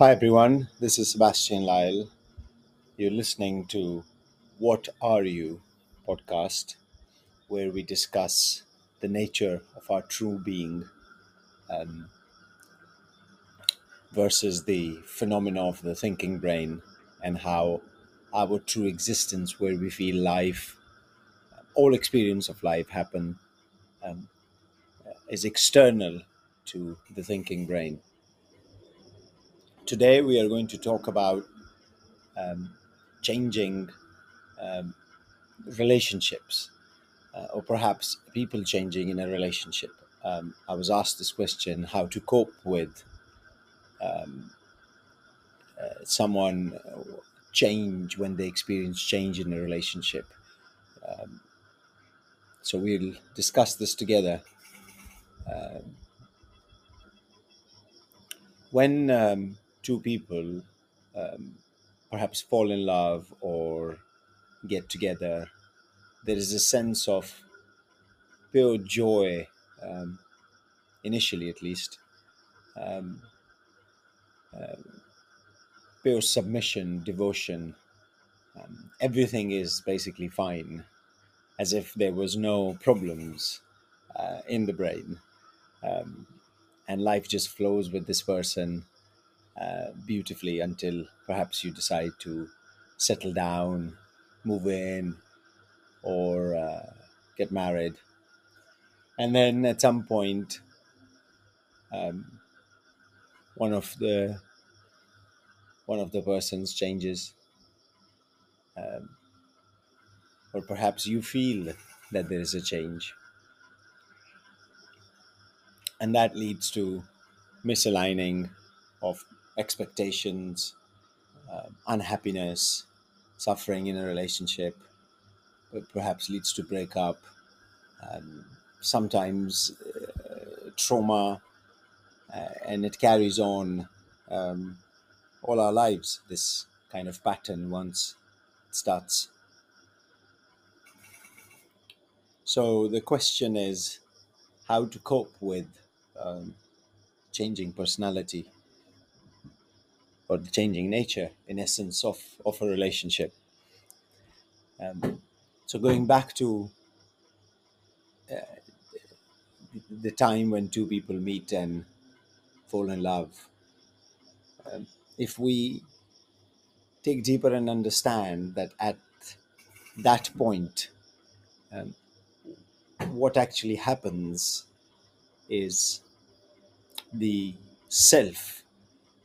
Hi everyone, this is Sebastian Lyle. You're listening to What Are You podcast, where we discuss the nature of our true being um, versus the phenomena of the thinking brain and how our true existence, where we feel life, all experience of life happen, um, is external to the thinking brain. Today we are going to talk about um, changing um, relationships uh, or perhaps people changing in a relationship. Um, I was asked this question how to cope with um, uh, someone uh, change when they experience change in a relationship. Um, so we'll discuss this together. Um, when two people um, perhaps fall in love or get together, there is a sense of pure joy, um, initially at least, um, um, pure submission, devotion. Um, everything is basically fine, as if there was no problems uh, in the brain, um, and life just flows with this person uh, beautifully until perhaps you decide to settle down, move in, or uh, get married. And then at some point, um, one of the one of the persons changes, um, or perhaps you feel that there is a change, and that leads to misaligning of expectations, um, unhappiness, suffering in a relationship, perhaps leads to breakup. Um, sometimes uh, trauma, uh, and it carries on um, all our lives. This kind of pattern once it starts. So the question is how to cope with um, changing personality or the changing nature, in essence, of, of a relationship. Um, so going back to uh, the time when two people meet and fall in love, um, if we dig deeper and understand that at that point, um, what actually happens is the self,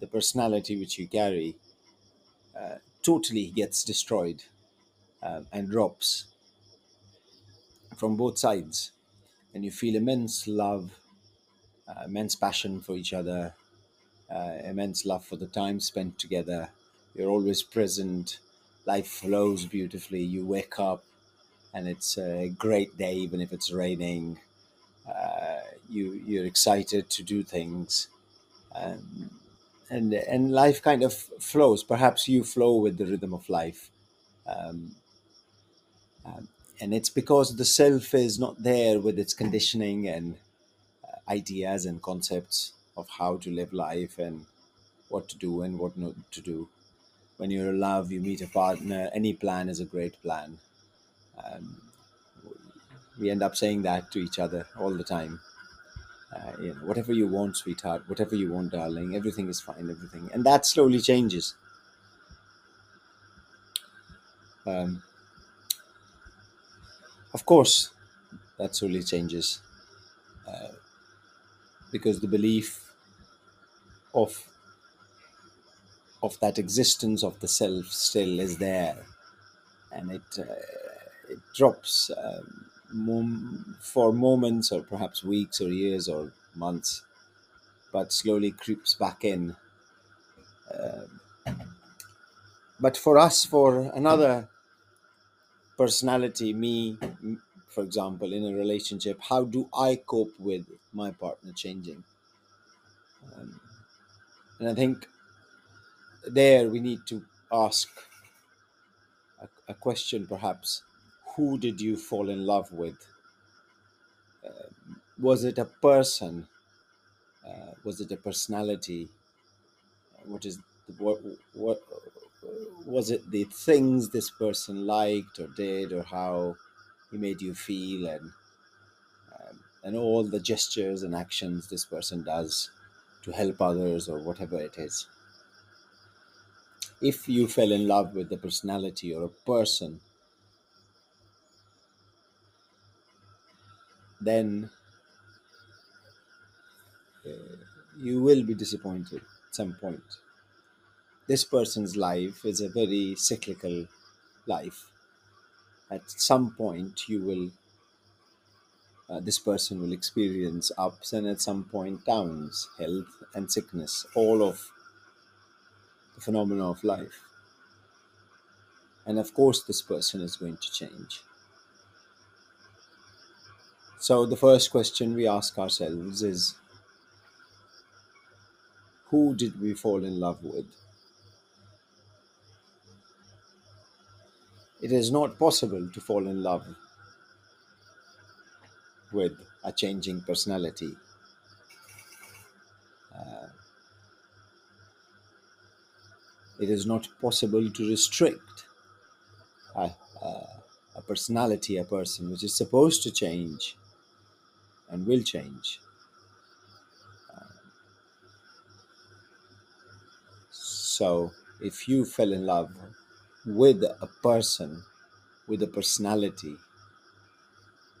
the personality which you carry, uh, totally gets destroyed um, and drops from both sides. And you feel immense love, uh, immense passion for each other, uh, immense love for the time spent together. You're always present. Life flows beautifully. You wake up and it's a great day, even if it's raining. Uh, you you're excited to do things, um, and and life kind of flows. Perhaps you flow with the rhythm of life, um, um, and it's because the self is not there with its conditioning and uh, ideas and concepts of how to live life and what to do and what not to do. When you're in love, you meet a partner. Any plan is a great plan. Um, we end up saying that to each other all the time. Uh, you know, whatever you want, sweetheart, whatever you want, darling, everything is fine, everything, and that slowly changes. Um, of course, that slowly changes uh, because the belief of of that existence of the self still is there, and it uh, it drops um, mom- for moments or perhaps weeks or years or months, but slowly creeps back in. Um but for us, for another personality, me, for example, in a relationship, how do I cope with my partner changing? Um, and I think there we need to ask a, a question perhaps who did you fall in love with? Was it a person? Uh, was it a personality? what is what what was it the things this person liked or did or how he made you feel and um, and all the gestures and actions this person does to help others or whatever it is if you fell in love with a personality or a person then uh, you will be disappointed at some point this person's life is a very cyclical life. At some point, you will, uh, this person will experience ups and at some point downs, health and sickness, all of the phenomena of life. And of course, this person is going to change. So, the first question we ask ourselves is Who did we fall in love with? It is not possible to fall in love with a changing personality. Uh, it is not possible to restrict a, a, a, personality, a person which is supposed to change and will change. So, if you fell in love with a person with a personality,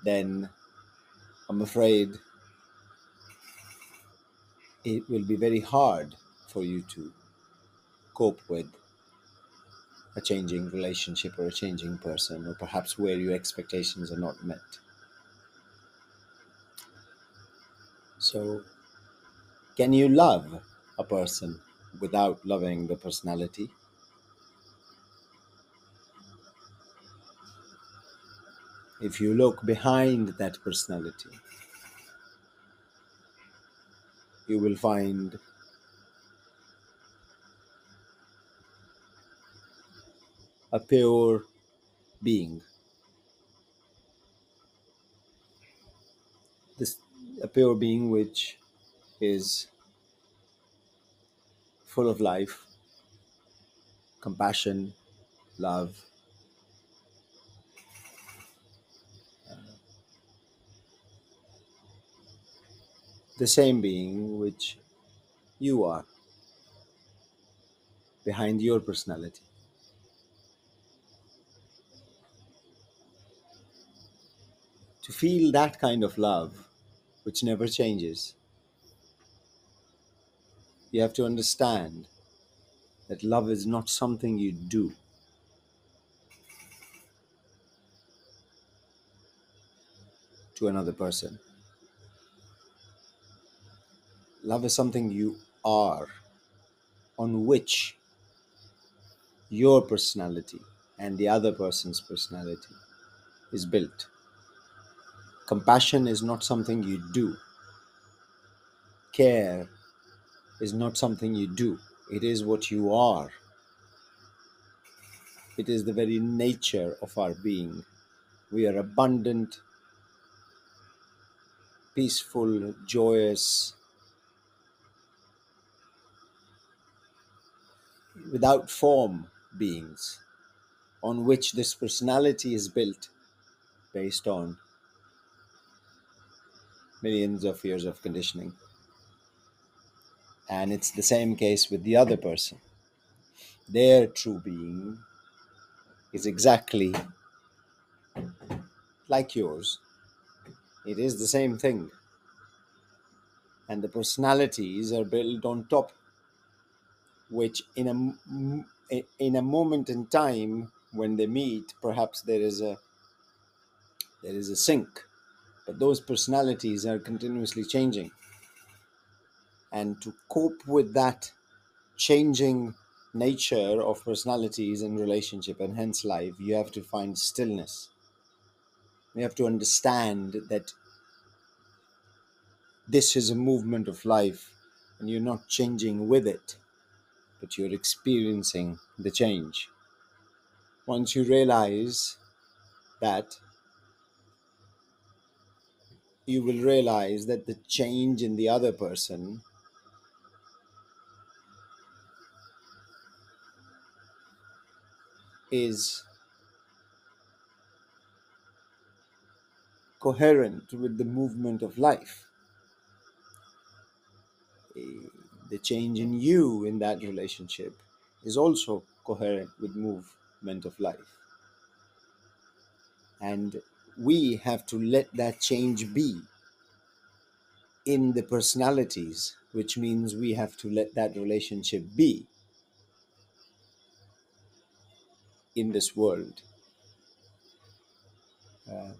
then I'm afraid it will be very hard for you to cope with a changing relationship or a changing person, or perhaps where your expectations are not met. So, can you love a person without loving the personality? if you look behind that personality, you will find a pure being. This a pure being which is full of life, compassion, love, uh, the same being which you are behind your personality. To feel that kind of love, which never changes, you have to understand that love is not something you do. To another person. Love is something you are, on which your personality and the other person's personality is built. Compassion is not something you do. Care is not something you do. It is what you are. It is the very nature of our being. We are abundant, peaceful, joyous, without form beings on which this personality is built based on millions of years of conditioning. And it's the same case with the other person. Their true being is exactly like yours, it is the same thing. And the personalities are built on top which in a in a moment in time when they meet perhaps there is a there is a sync but those personalities are continuously changing and to cope with that changing nature of personalities and relationship and hence life you have to find stillness you have to understand that this is a movement of life and you're not changing with it but you're experiencing the change. Once you realize that, you will realize that the change in the other person is coherent with the movement of life. The change in you in that relationship is also coherent with movement of life. And we have to let that change be in the personalities, which means we have to let that relationship be in this world uh,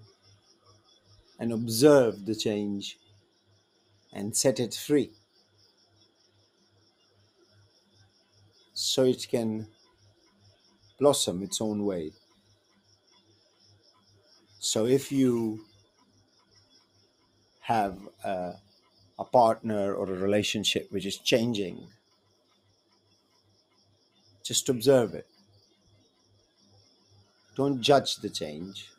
and observe the change and set it free so it can blossom its own way. So if you have a, a partner or a relationship which is changing, just observe it. Don't judge the change.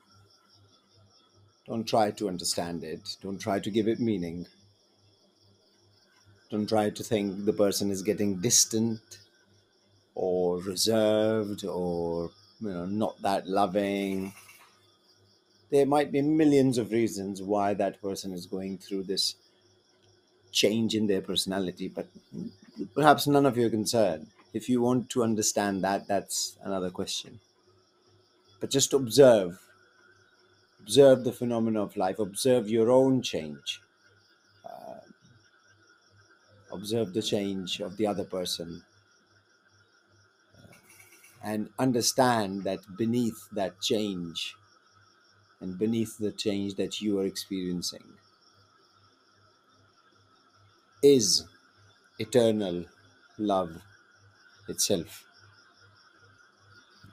Don't try to understand it. Don't try to give it meaning. Don't try to think the person is getting distant or reserved or you know not that loving. There might be millions of reasons why that person is going through this change in their personality, but perhaps none of your concern. If you want to understand that, that's another question. But just observe, observe the phenomena of life, observe your own change, uh, observe the change of the other person, and understand that beneath that change and beneath the change that you are experiencing is eternal love itself.